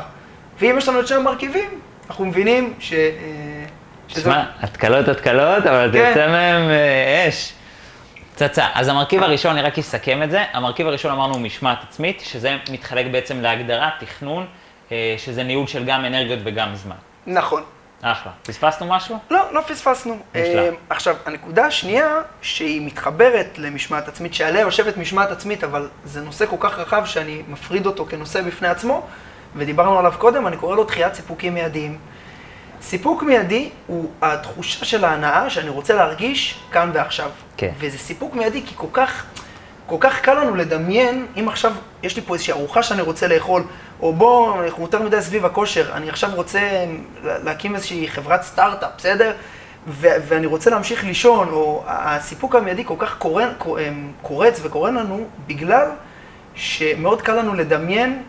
ואם יש לנו את שני המרכיבים, אנחנו מבינים ש... אה, תשמע, התקלות התקלות, אבל כן. תצא מהם אה, אש. פצצה. אז המרכיב הראשון, אני רק אסכם את זה. המרכיב הראשון אמרנו משמעת עצמית, שזה מתחלק בעצם להגדרה, תכנון, אה, שזה ניהול של גם אנרגיות וגם זמן. נכון. אחלה. פספסנו משהו? לא, לא פספסנו. אה, עכשיו, הנקודה השנייה, שהיא מתחברת למשמעת עצמית, שעליה יושבת משמעת עצמית, אבל זה נושא כל כך רחב שאני מפריד אותו כנושא בפני עצמו, ודיברנו עליו קודם, אני קורא לו דחיית סיפוקים מיידיים. סיפוק מיידי הוא התחושה של ההנאה שאני רוצה להרגיש כאן ועכשיו. כן. וזה סיפוק מיידי כי כל כך, כל כך קל לנו לדמיין, אם עכשיו יש לי פה איזושהי ארוחה שאני רוצה לאכול, או בוא, אנחנו יותר מדי סביב הכושר, אני עכשיו רוצה להקים איזושהי חברת סטארט-אפ, בסדר? ו- ואני רוצה להמשיך לישון, או הסיפוק המיידי כל כך קורן, קורץ וקורן לנו, בגלל שמאוד קל לנו לדמיין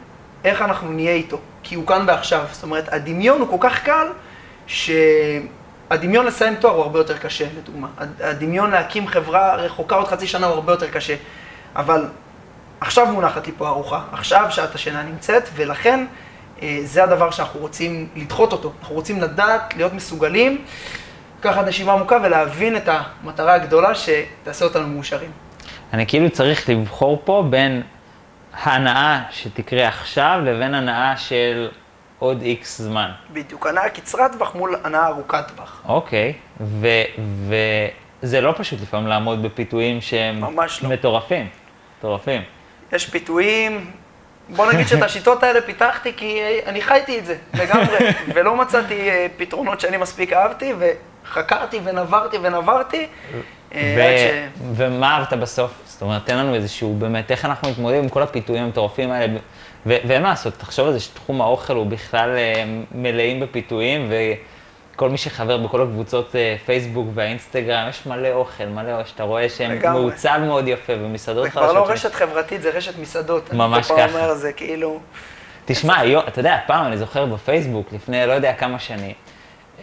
איך אנחנו נהיה איתו, כי הוא כאן ועכשיו. זאת אומרת, הדמיון הוא כל כך קל, שהדמיון לסיים תואר הוא הרבה יותר קשה, לדוגמה. הד- הדמיון להקים חברה רחוקה עוד חצי שנה הוא הרבה יותר קשה. אבל עכשיו מונחת לי פה ארוחה, עכשיו שעת השינה נמצאת, ולכן אה, זה הדבר שאנחנו רוצים לדחות אותו. אנחנו רוצים לדעת, להיות מסוגלים, לקחת נשימה עמוקה ולהבין את המטרה הגדולה שתעשה אותנו מאושרים. אני כאילו צריך לבחור פה בין הנאה שתקרה עכשיו לבין הנאה של עוד איקס זמן. בדיוק, הנאה קצרת טווח מול הנאה ארוכת טווח. אוקיי, וזה לא פשוט לפעמים לעמוד בפיתויים שהם ממש לא. מטורפים. מטורפים. יש פיתויים, בוא נגיד שאת השיטות האלה פיתחתי כי אה, אני חייתי את זה לגמרי, ולא מצאתי אה, פתרונות שאני מספיק אהבתי, וחקרתי ונברתי ונברתי. אה, ו- ש... ומה אהבת בסוף? זאת אומרת, תן לנו איזשהו, באמת, איך אנחנו מתמודדים עם כל הפיתויים המטורפים האלה, ו- ואין מה לעשות, תחשוב על זה שתחום האוכל הוא בכלל אה, מלאים בפיתויים, וכל מי שחבר בכל הקבוצות אה, פייסבוק והאינסטגרם, יש מלא אוכל, מלא אוכל, שאתה רואה שהם. מעוצב מאוד יפה, ומסעדות זה כבר לא חדשות. רשת חברתית, זה רשת מסעדות. ממש אני כל ככה. אומר, זה כאילו... תשמע, אתה יודע, פעם אני זוכר בפייסבוק, לפני לא יודע כמה שנים,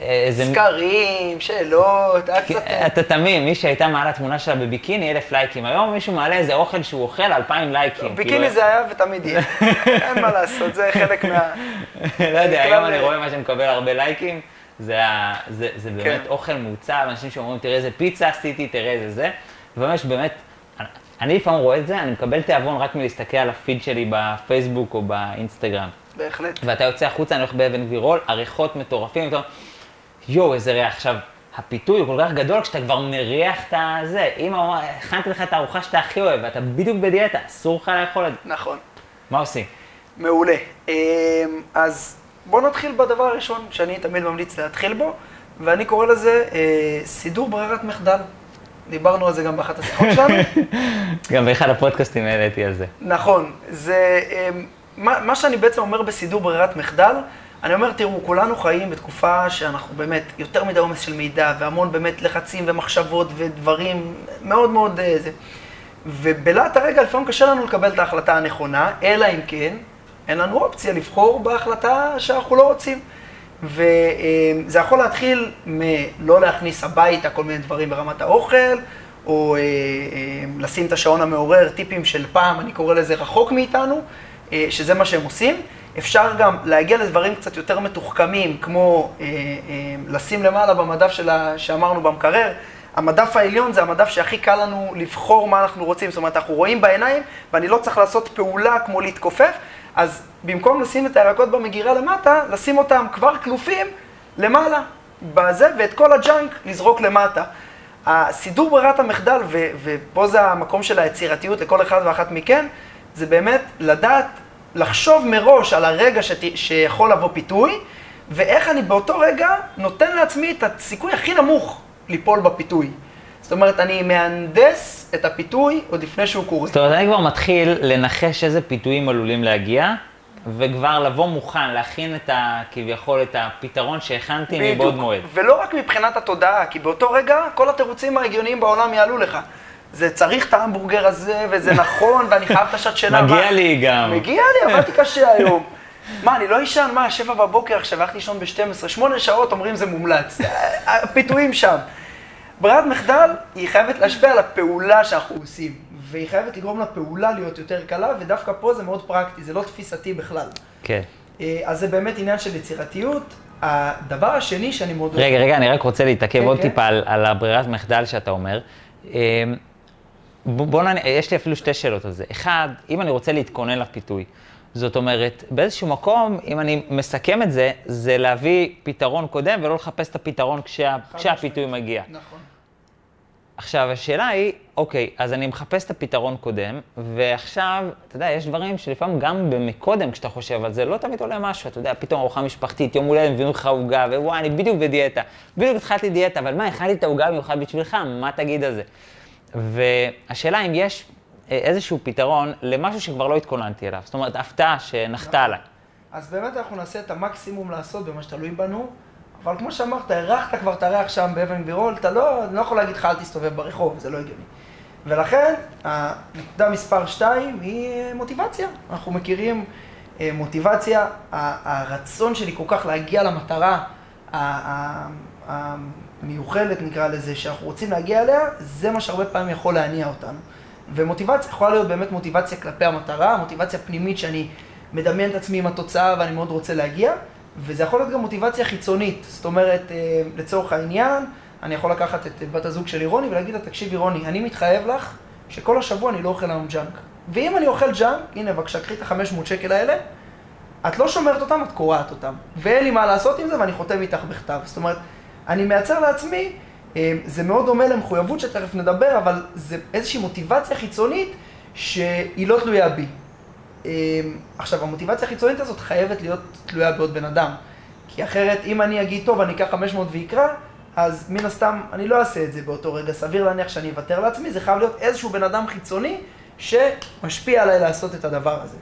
איזה... סקרים, שאלות, היה קצת... אה, אתה תמים, מי שהייתה מעלה תמונה שלה בביקיני, אלף לייקים. היום מישהו מעלה איזה אוכל שהוא אוכל, אלפיים לייקים. ביקיני כאילו, זה היה ותמיד יהיה. אין מה לעשות, זה חלק מה... לא יודע, היום אני אה, רואה מה שמקבל הרבה לייקים, זה זה באמת כן. אוכל מעוצב, אנשים שאומרים, תראה איזה פיצה עשיתי, תראה איזה זה. וממש באמת, אני לפעמים רואה את זה, אני מקבל תיאבון רק מלהסתכל על הפיד שלי בפייסבוק או באינסטגרם. בהחלט. ואתה יוצא החוצה, אני הולך באבן גבירול, עריכות מטורפים, ואתה אומר, יואו, איזה ריח. עכשיו, הפיתוי הוא כל כך גדול כשאתה כבר מריח את הזה. אם הכנתי לך את הארוחה שאתה הכי אוהב, ואתה בדיוק בדיאטה, אסור לך לאכול את זה. נכון. מה עושים? מעולה. אמ, אז בואו נתחיל בדבר הראשון שאני תמיד ממליץ להתחיל בו, ואני קורא לזה אה, סידור ברירת מחדל. דיברנו על זה גם באחת השיחות שלנו. גם באחד הפודקאסטים העליתי על זה. נכון, זה, אמ, מה, מה שאני בעצם אומר בסידור ברירת מחדל, אני אומר, תראו, כולנו חיים בתקופה שאנחנו באמת, יותר מדי עומס של מידע, והמון באמת לחצים ומחשבות ודברים מאוד מאוד אה, זה. ובלהט הרגע לפעמים קשה לנו לקבל את ההחלטה הנכונה, אלא אם כן, אין לנו אופציה לבחור בהחלטה שאנחנו לא רוצים. וזה יכול להתחיל מלא להכניס הביתה כל מיני דברים ברמת האוכל, או אה, אה, לשים את השעון המעורר, טיפים של פעם, אני קורא לזה רחוק מאיתנו, אה, שזה מה שהם עושים. אפשר גם להגיע לדברים קצת יותר מתוחכמים, כמו אה, אה, לשים למעלה במדף ה... שאמרנו במקרר. המדף העליון זה המדף שהכי קל לנו לבחור מה אנחנו רוצים, זאת אומרת, אנחנו רואים בעיניים, ואני לא צריך לעשות פעולה כמו להתכופף, אז במקום לשים את הירקות במגירה למטה, לשים אותם כבר כלופים למעלה, בזה, ואת כל הג'אנק לזרוק למטה. הסידור ברירת המחדל, ו- ופה זה המקום של היצירתיות לכל אחד ואחת מכן, זה באמת לדעת, לחשוב מראש על הרגע שת- שיכול לבוא פיתוי, ואיך אני באותו רגע נותן לעצמי את הסיכוי הכי נמוך ליפול בפיתוי. זאת אומרת, אני מהנדס את הפיתוי עוד לפני שהוא קורה. זאת אומרת, אני כבר מתחיל לנחש איזה פיתויים עלולים להגיע, וכבר לבוא מוכן, להכין את ה... כביכול את הפתרון שהכנתי מבעוד מועד. ולא רק מבחינת התודעה, כי באותו רגע כל התירוצים ההגיוניים בעולם יעלו לך. זה צריך את ההמבורגר הזה, וזה נכון, ואני חייב את השעת שינה. מגיע לי גם. מגיע לי, עבדתי קשה היום. מה, אני לא אשן? מה, שבע בבוקר עכשיו, הלכתי לישון ב-12, שמונה שעות אומרים זה מומלץ. הפיתויים שם. ברירת מחדל, היא חייבת להשפיע על הפעולה שאנחנו עושים, והיא חייבת לגרום לפעולה להיות יותר קלה, ודווקא פה זה מאוד פרקטי, זה לא תפיסתי בכלל. כן. אה, אז זה באמת עניין של יצירתיות. הדבר השני שאני מאוד... רגע, רגע, אני רק רוצה להתעכב כן, עוד כן. טיפה על, על הברירת מחדל שאתה אומר. בוא נענה, יש לי אפילו שתי שאלות על זה. אחד, אם אני רוצה להתכונן לפיתוי, זאת אומרת, באיזשהו מקום, אם אני מסכם את זה, זה להביא פתרון קודם ולא לחפש את הפתרון כשה, כשהפיתוי משמעית. מגיע. נכון. עכשיו, השאלה היא, אוקיי, אז אני מחפש את הפתרון קודם, ועכשיו, אתה יודע, יש דברים שלפעמים גם מקודם, כשאתה חושב על זה, לא תמיד עולה משהו, אתה יודע, פתאום ארוחה משפחתית, יום הולדת, מביאים לך עוגה, ווואי, אני בדיוק בדיאטה. בדיוק התחלתי דיאטה, אבל מה, הכנתי את העוגה במיוחד בשבילך, מה תגיד על זה? והשאלה אם יש אה, איזשהו פתרון למשהו שכבר לא התכוננתי אליו, זאת אומרת, הפתעה שנחתה עליי. אז באמת אנחנו נעשה את המקסימום לעשות במה שתלוי בנו, אבל כמו שאמרת, הרחת כבר את הריח שם באבן גבירול, אתה לא, לא יכול להגיד לך אל תסתובב ברחוב, זה לא הגיוני. ולכן, הנקודה מספר 2 היא אה, מוטיבציה. אנחנו מכירים אה, מוטיבציה, הרצון שלי כל כך להגיע למטרה המיוחלת, נקרא לזה, שאנחנו רוצים להגיע אליה, זה מה שהרבה פעמים יכול להניע אותנו. ומוטיבציה יכולה להיות באמת מוטיבציה כלפי המטרה, מוטיבציה פנימית שאני מדמיין את עצמי עם התוצאה ואני מאוד רוצה להגיע, וזה יכול להיות גם מוטיבציה חיצונית. זאת אומרת, אה, לצורך העניין, אני יכול לקחת את בת הזוג שלי רוני ולהגיד לה, תקשיבי רוני, אני מתחייב לך שכל השבוע אני לא אוכל היום ג'אנק. ואם אני אוכל ג'אנק, הנה בבקשה, קחי את ה-500 שקל האלה, את לא שומרת אותם, את קורעת אותם. ואין לי מה לעשות עם זה ואני חותם איתך בכתב. זאת אומרת, אני מייצר לעצמי, אה, זה מאוד דומה למחויבות שתכף נדבר, אבל זה איזושהי מוטיבציה חיצונית שהיא לא תלויה בי. אה, עכשיו, המוטיבציה החיצונית הזאת חייבת להיות תלויה בעוד בן אדם. כי אחרת, אם אני אגיד, טוב, אני אקח 500 ואקרא, אז מן הסתם אני לא אעשה את זה באותו רגע. סביר להניח שאני אוותר לעצמי, זה חייב להיות איזשהו בן אדם חיצוני שמשפיע עליי לעשות את הדבר הזה.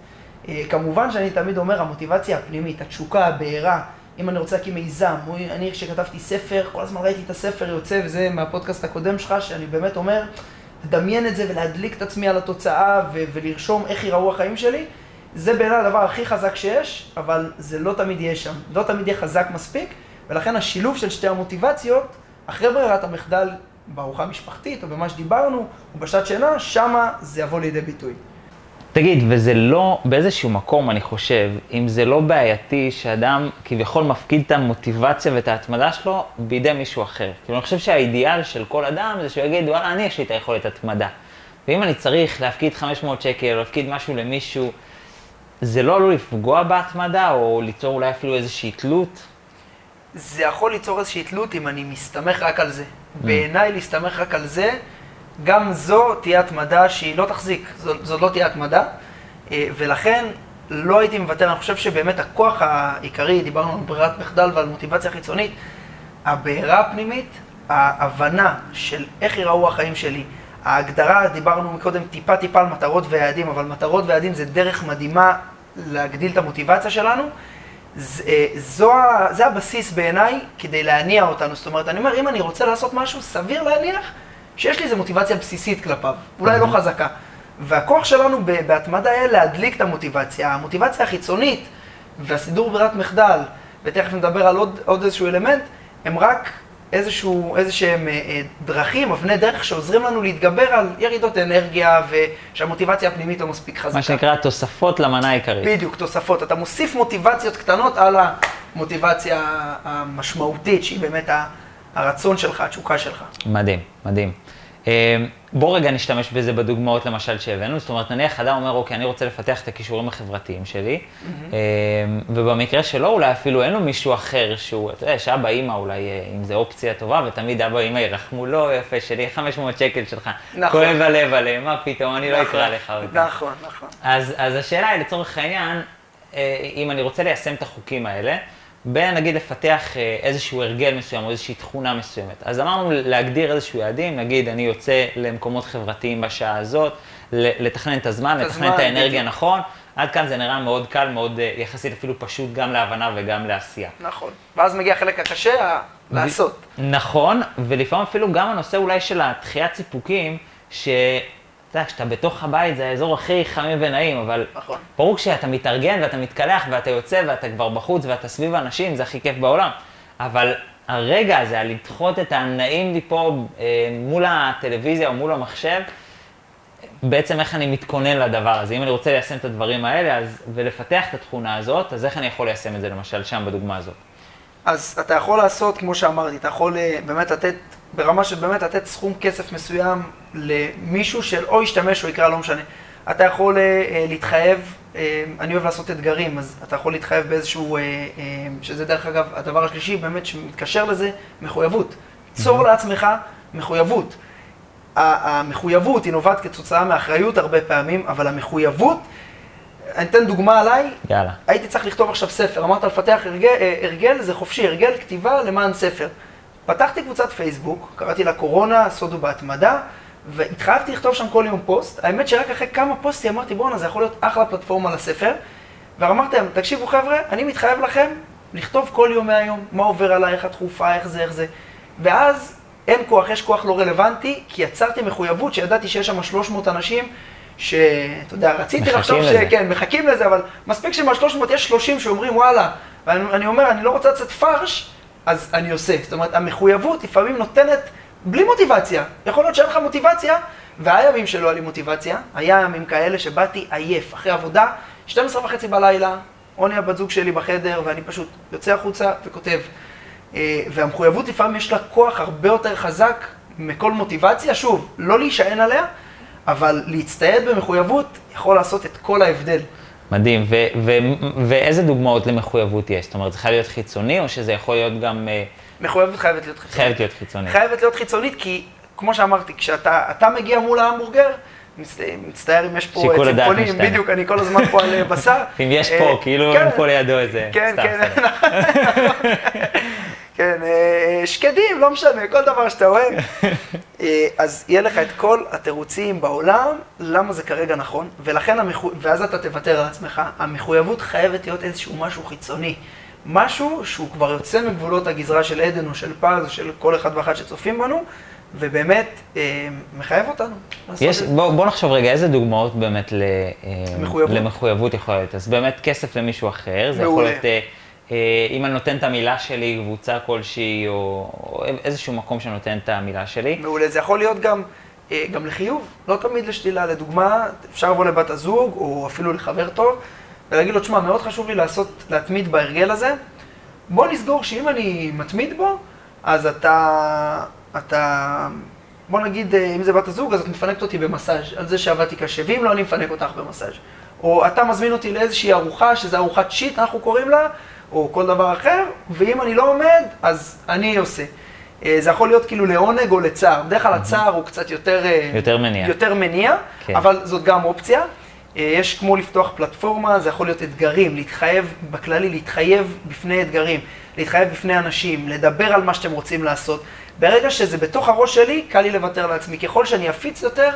אה, כמובן שאני תמיד אומר, המוטיבציה הפנימית, התשוקה, הבעירה, אם אני רוצה להקים מיזם, אני כשכתבתי ספר, כל הזמן ראיתי את הספר יוצא, וזה מהפודקאסט הקודם שלך, שאני באמת אומר, לדמיין את זה ולהדליק את עצמי על התוצאה ו- ולרשום איך ייראו החיים שלי, זה בעיניי הדבר הכי חזק שיש, אבל זה לא תמיד יהיה שם, לא תמיד יהיה חזק מספיק, ולכן השילוב של שתי המוטיבציות, אחרי ברירת המחדל בארוחה משפחתית או במה שדיברנו, או בשעת שינה, שמה זה יבוא לידי ביטוי. תגיד, וזה לא, באיזשהו מקום, אני חושב, אם זה לא בעייתי שאדם כביכול מפקיד את המוטיבציה ואת ההתמדה שלו בידי מישהו אחר. כאילו, אני חושב שהאידיאל של כל אדם זה שהוא יגיד, וואלה, אני יש לי את היכולת התמדה. ואם אני צריך להפקיד 500 שקל, או להפקיד משהו למישהו, זה לא עלול לפגוע בהתמדה, או ליצור אולי אפילו איזושהי תלות? זה יכול ליצור איזושהי תלות אם אני מסתמך רק על זה. בעיניי להסתמך רק על זה, גם זו תהיה התמדה שהיא לא תחזיק, זו, זו לא תהיה התמדה, אה, ולכן לא הייתי מוותר, אני חושב שבאמת הכוח העיקרי, דיברנו על ברירת מחדל ועל מוטיבציה חיצונית, הבעירה הפנימית, ההבנה של איך ייראו החיים שלי, ההגדרה, דיברנו מקודם טיפה טיפה על מטרות ויעדים, אבל מטרות ויעדים זה דרך מדהימה להגדיל את המוטיבציה שלנו. ז- אה, זו, זה הבסיס בעיניי כדי להניע אותנו. זאת אומרת, אני אומר, אם אני רוצה לעשות משהו, סביר להניח שיש לי איזו מוטיבציה בסיסית כלפיו, אולי לא חזקה. והכוח שלנו בהתמדה יהיה להדליק את המוטיבציה. המוטיבציה החיצונית והסידור ברירת מחדל, ותכף נדבר על עוד, עוד איזשהו אלמנט, הם רק איזשהו, איזשהם אה, אה, דרכים, אבני דרך שעוזרים לנו להתגבר על ירידות אנרגיה ושהמוטיבציה הפנימית לא מספיק חזקה. מה שנקרא תוספות למנה העיקרית. בדיוק, תוספות. אתה מוסיף מוטיבציות קטנות על המוטיבציה המשמעותית, שהיא באמת הרצון שלך, התשוקה שלך. מדהים, מדהים. אה, בוא רגע נשתמש בזה בדוגמאות למשל שהבאנו, זאת אומרת נניח אדם אומר אוקיי אני רוצה לפתח את הכישורים החברתיים שלי, אה, ובמקרה שלו אולי אפילו אין לו מישהו אחר שהוא, אתה יודע, שאבא אימא אולי, אה, אם זו אופציה טובה, ותמיד אבא אימא ירחמו לו, יפה שלי, 500 שקל שלך, נכון. כואב הלב עליהם, מה פתאום, אני לא אקרא לך אותם. נכון, נכון. אז, אז השאלה היא, לצורך העניין, אם אני רוצה ליישם את החוקים האלה, בין נגיד לפתח אה, איזשהו הרגל מסוים או איזושהי תכונה מסוימת. אז אמרנו להגדיר איזשהו יעדים, נגיד אני יוצא למקומות חברתיים בשעה הזאת, לתכנן את הזמן, את לתכנן הזמן, את האנרגיה בדיוק. נכון, עד כאן זה נראה מאוד קל, מאוד אה, יחסית אפילו פשוט גם להבנה וגם לעשייה. נכון. ואז מגיע החלק הקשה, לעשות. נכון, ולפעמים אפילו גם הנושא אולי של התחיית סיפוקים, שאתה יודע, כשאתה בתוך הבית זה האזור הכי חמים ונעים, אבל נכון. ברור כשאתה מתארגן ואתה מתקלח ואתה יוצא ואתה כבר בחוץ ואתה סביב אנשים, זה הכי כיף בעולם. אבל הרגע הזה, לדחות את הנעים לי פה אה, מול הטלוויזיה או מול המחשב, בעצם איך אני מתכונן לדבר הזה. אם אני רוצה ליישם את הדברים האלה אז, ולפתח את התכונה הזאת, אז איך אני יכול ליישם את זה למשל שם בדוגמה הזאת? אז אתה יכול לעשות, כמו שאמרתי, אתה יכול אה, באמת לתת, ברמה של באמת לתת סכום כסף מסוים למישהו של או ישתמש או יקרא, לא משנה. אתה יכול אה, אה, להתחייב, אני אוהב לעשות אתגרים, אז אתה יכול להתחייב באיזשהו, שזה דרך אגב הדבר השלישי באמת שמתקשר לזה, מחויבות. צור לעצמך מחויבות. המחויבות היא נובעת כתוצאה מאחריות הרבה פעמים, אבל המחויבות, אני אתן דוגמה עליי, יאללה. הייתי צריך לכתוב עכשיו ספר, אמרת לפתח הרגל, אה, הרגל זה חופשי, הרגל כתיבה למען ספר. פתחתי קבוצת פייסבוק, קראתי לה קורונה, סוד ובהתמדה, והתחייבתי לכתוב שם כל יום פוסט. האמת שרק אחרי כמה פוסטים אמרתי, בואנה, זה יכול להיות אחלה פלטפורמה לספר. ואמרתי להם, תקשיבו חבר'ה, אני מתחייב לכם לכתוב כל יום מהיום, מה עובר עליי, איך התכופה, איך זה, איך זה. ואז אין כוח, יש כוח לא רלוונטי, כי יצרתי מחויבות שידעתי שיש שם 300 אנשים שאתה יודע, רציתי לחשוב לזה. שכן, מחכים לזה, אבל מספיק שמה-300 יש 30 שאומרים וואלה, ואני אני אומר, אני לא רוצה לצאת פרש, אז אני עושה. זאת אומרת, המחויבות לפעמים נותנת בלי מוטיבציה. יכול להיות שאין לך מוטיבציה, והיה ימים שלא היה לי מוטיבציה, היה ימים כאלה שבאתי עייף, אחרי עבודה, 12 וחצי בלילה, רוני הבת זוג שלי בחדר, ואני פשוט יוצא החוצה וכותב. אה, והמחויבות לפעמים יש לה כוח הרבה יותר חזק מכל מוטיבציה, שוב, לא להישען עליה, אבל להצטייד במחויבות יכול לעשות את כל ההבדל. מדהים, ו- ו- ואיזה דוגמאות למחויבות יש? זאת אומרת, זה חייב להיות חיצוני, או שזה יכול להיות גם, אה, מחויבות חייבת להיות חיצונית. חייבת להיות חיצונית? חייבת להיות חיצונית, כי כמו שאמרתי, כשאתה אתה מגיע מול ההמבורגר, מצ- מצטער אם יש פה צמחונים. בדיוק, אני כל הזמן פה על אה, בשר. אם יש אה, פה, כאילו כן, אין פה לידו איזה... כן, כן. כן, אה, שקדים, לא משנה, כל דבר שאתה אוהב. אה, אז יהיה לך את כל התירוצים בעולם, למה זה כרגע נכון, ולכן, המחו... ואז אתה תוותר על עצמך. המחויבות חייבת להיות איזשהו משהו חיצוני. משהו שהוא כבר יוצא מגבולות הגזרה של עדן או של פז או של כל אחד ואחת שצופים בנו, ובאמת אה, מחייב אותנו. יש. בוא, בוא נחשוב רגע, איזה דוגמאות באמת ל, אה, מחויבות. למחויבות יכול להיות? אז באמת כסף למישהו אחר, זה יכול מעולה. להיות, אה, אה, אם אני נותן את המילה שלי, קבוצה כלשהי, או, או איזשהו מקום שנותן את המילה שלי. מעולה, זה יכול להיות גם, אה, גם לחיוב, לא תמיד לשלילה. לדוגמה, אפשר לבוא לבת הזוג, או אפילו לחבר טוב, ולהגיד לו, תשמע, מאוד חשוב לי לעשות, להתמיד בהרגל הזה. בוא נסגור שאם אני מתמיד בו, אז אתה, אתה, בוא נגיד, אה, אם זה בת הזוג, אז את מפנקת אותי במסאז' על זה שעבדתי קשה, ואם לא, אני מפנק אותך במסאז'. או אתה מזמין אותי לאיזושהי ארוחה, שזה ארוחת שיט, אנחנו קוראים לה, או כל דבר אחר, ואם אני לא עומד, אז אני עושה. אה, זה יכול להיות כאילו לעונג או לצער. בדרך כלל הצער הוא קצת יותר... אה, יותר מניע. יותר מניע, כן. אבל זאת גם אופציה. אה, יש כמו לפתוח פלטפורמה, זה יכול להיות אתגרים, להתחייב, בכללי להתחייב בפני אתגרים, להתחייב בפני אנשים, לדבר על מה שאתם רוצים לעשות. ברגע שזה בתוך הראש שלי, קל לי לוותר לעצמי. ככל שאני אפיץ יותר,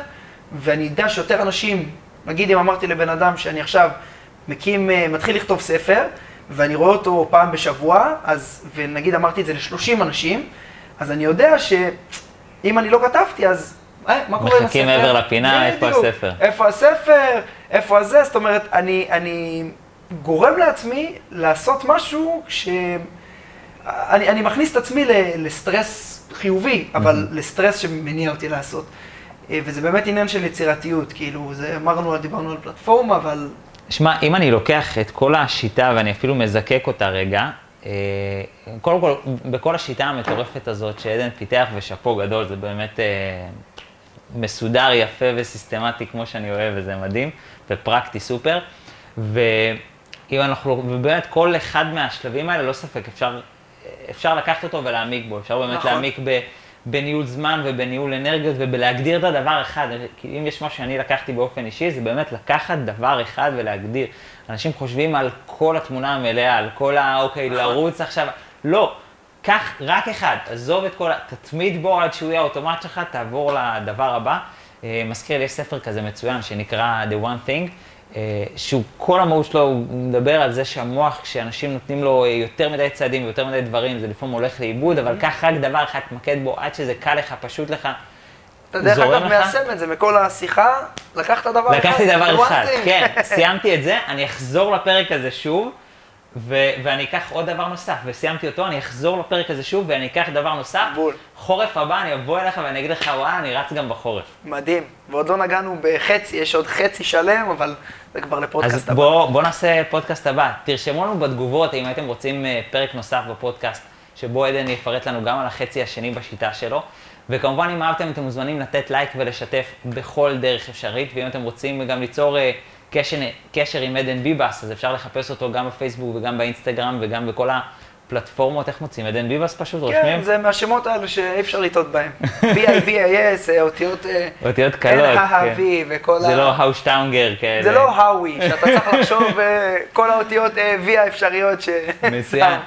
ואני אדע שיותר אנשים, נגיד אם אמרתי לבן אדם שאני עכשיו מקים, מתחיל לכתוב ספר, ואני רואה אותו פעם בשבוע, אז, ונגיד אמרתי את זה ל-30 אנשים, אז אני יודע שאם אני לא כתבתי, אז אה, מה קורה עם הספר? מחכים מעבר לפינה, איפה בדיוק. הספר? איפה הספר? איפה הזה? זאת אומרת, אני, אני גורם לעצמי לעשות משהו ש... אני, אני מכניס את עצמי ל- לסטרס חיובי, אבל לסטרס שמניע אותי לעשות. אה, וזה באמת עניין של יצירתיות, כאילו, זה אמרנו, דיברנו על פלטפורמה, אבל שמע, אם אני לוקח את כל השיטה ואני אפילו מזקק אותה רגע, אה, קודם כל, בכל השיטה המטורפת הזאת שעדן פיתח, ושאפו גדול, זה באמת אה, מסודר, יפה וסיסטמטי כמו שאני אוהב, וזה מדהים, ופרקטי סופר. ואם אנחנו, ובאמת כל אחד מהשלבים האלה, לא ספק, אפשר, אפשר לקחת אותו ולהעמיק בו, אפשר באמת נכון. להעמיק ב... בניהול זמן ובניהול אנרגיות ובלהגדיר את הדבר אחד. כי אם יש משהו שאני לקחתי באופן אישי, זה באמת לקחת דבר אחד ולהגדיר. אנשים חושבים על כל התמונה המלאה, על כל ה... אוקיי, נכון. לרוץ עכשיו. לא, קח רק אחד, עזוב את כל ה... תתמיד בו עד שהוא יהיה האוטומט שלך, תעבור לדבר הבא. אה, מזכיר לי, יש ספר כזה מצוין שנקרא The One Thing. אה, שהוא, כל המהות שלו, הוא מדבר על זה שהמוח, כשאנשים נותנים לו יותר מדי צעדים ויותר מדי דברים, זה לפעמים הולך לאיבוד, אבל קח רק דבר אחד, תמקד בו עד שזה קל לך, פשוט לך, אתה דרך אגב? מיישם את זה מכל השיחה, לקחת דבר אחד. לקחתי דבר אחד, כן, סיימתי את זה, אני אחזור לפרק הזה שוב, ו- ואני אקח עוד דבר נוסף, וסיימתי אותו, אני אחזור לפרק הזה שוב, ואני אקח דבר נוסף. בול. חורף הבא, אני אבוא אליך ואני אגיד לך, וואלה, אני רץ גם בחורף. מדהים. ועוד לא נגענו בחצי, יש עוד חצי שלם, אבל זה כבר אז לפודקאסט הבא. בוא, בוא נעשה פודקאסט הבא. תרשמו לנו בתגובות אם הייתם רוצים אה, פרק נוסף בפודקאסט, שבו עדן יפרט לנו גם על החצי השני בשיטה שלו. וכמובן, אם אהבתם, אתם מוזמנים לתת לייק ולשתף בכל דרך אפשרית, ואם אתם רוצים גם ליצור אה, קשר, קשר עם עדן ביבס, אז אפשר לחפש אותו גם בפייסבוק וגם באינסטגרם וגם בכל הפלטפורמות. איך מוצאים? עדן ביבס פשוט כן, רושמים? זה מהשמות האלו שאי אפשר לטעות בהם. B-I-B-I-S, אה, אותיות... אה, אותיות קלות, כן. האבי וכל ה... זה לא האושטאונגר כאלה. זה לא האווי, שאתה צריך לחשוב אה, כל האותיות V האפשריות ש... מצוין.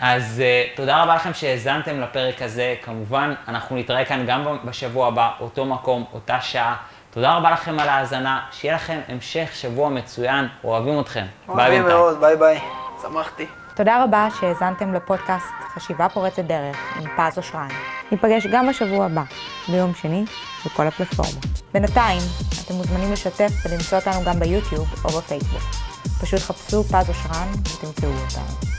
אז אה, תודה רבה לכם שהאזנתם לפרק הזה. כמובן, אנחנו נתראה כאן גם בשבוע הבא, אותו מקום, אותה שעה. תודה רבה לכם על ההאזנה, שיהיה לכם המשך שבוע מצוין, אוהבים אתכם. ביי אוהבים בינתיים. מאוד, ביי ביי. שמחתי. תודה רבה שהאזנתם לפודקאסט חשיבה פורצת דרך עם פז אושרן. ניפגש גם בשבוע הבא, ביום שני, בכל הפלטפורמות. בינתיים, אתם מוזמנים לשתף ולמצוא אותנו גם ביוטיוב או בפייסבוק. פשוט חפשו פז אושרן ותמצאו אותנו.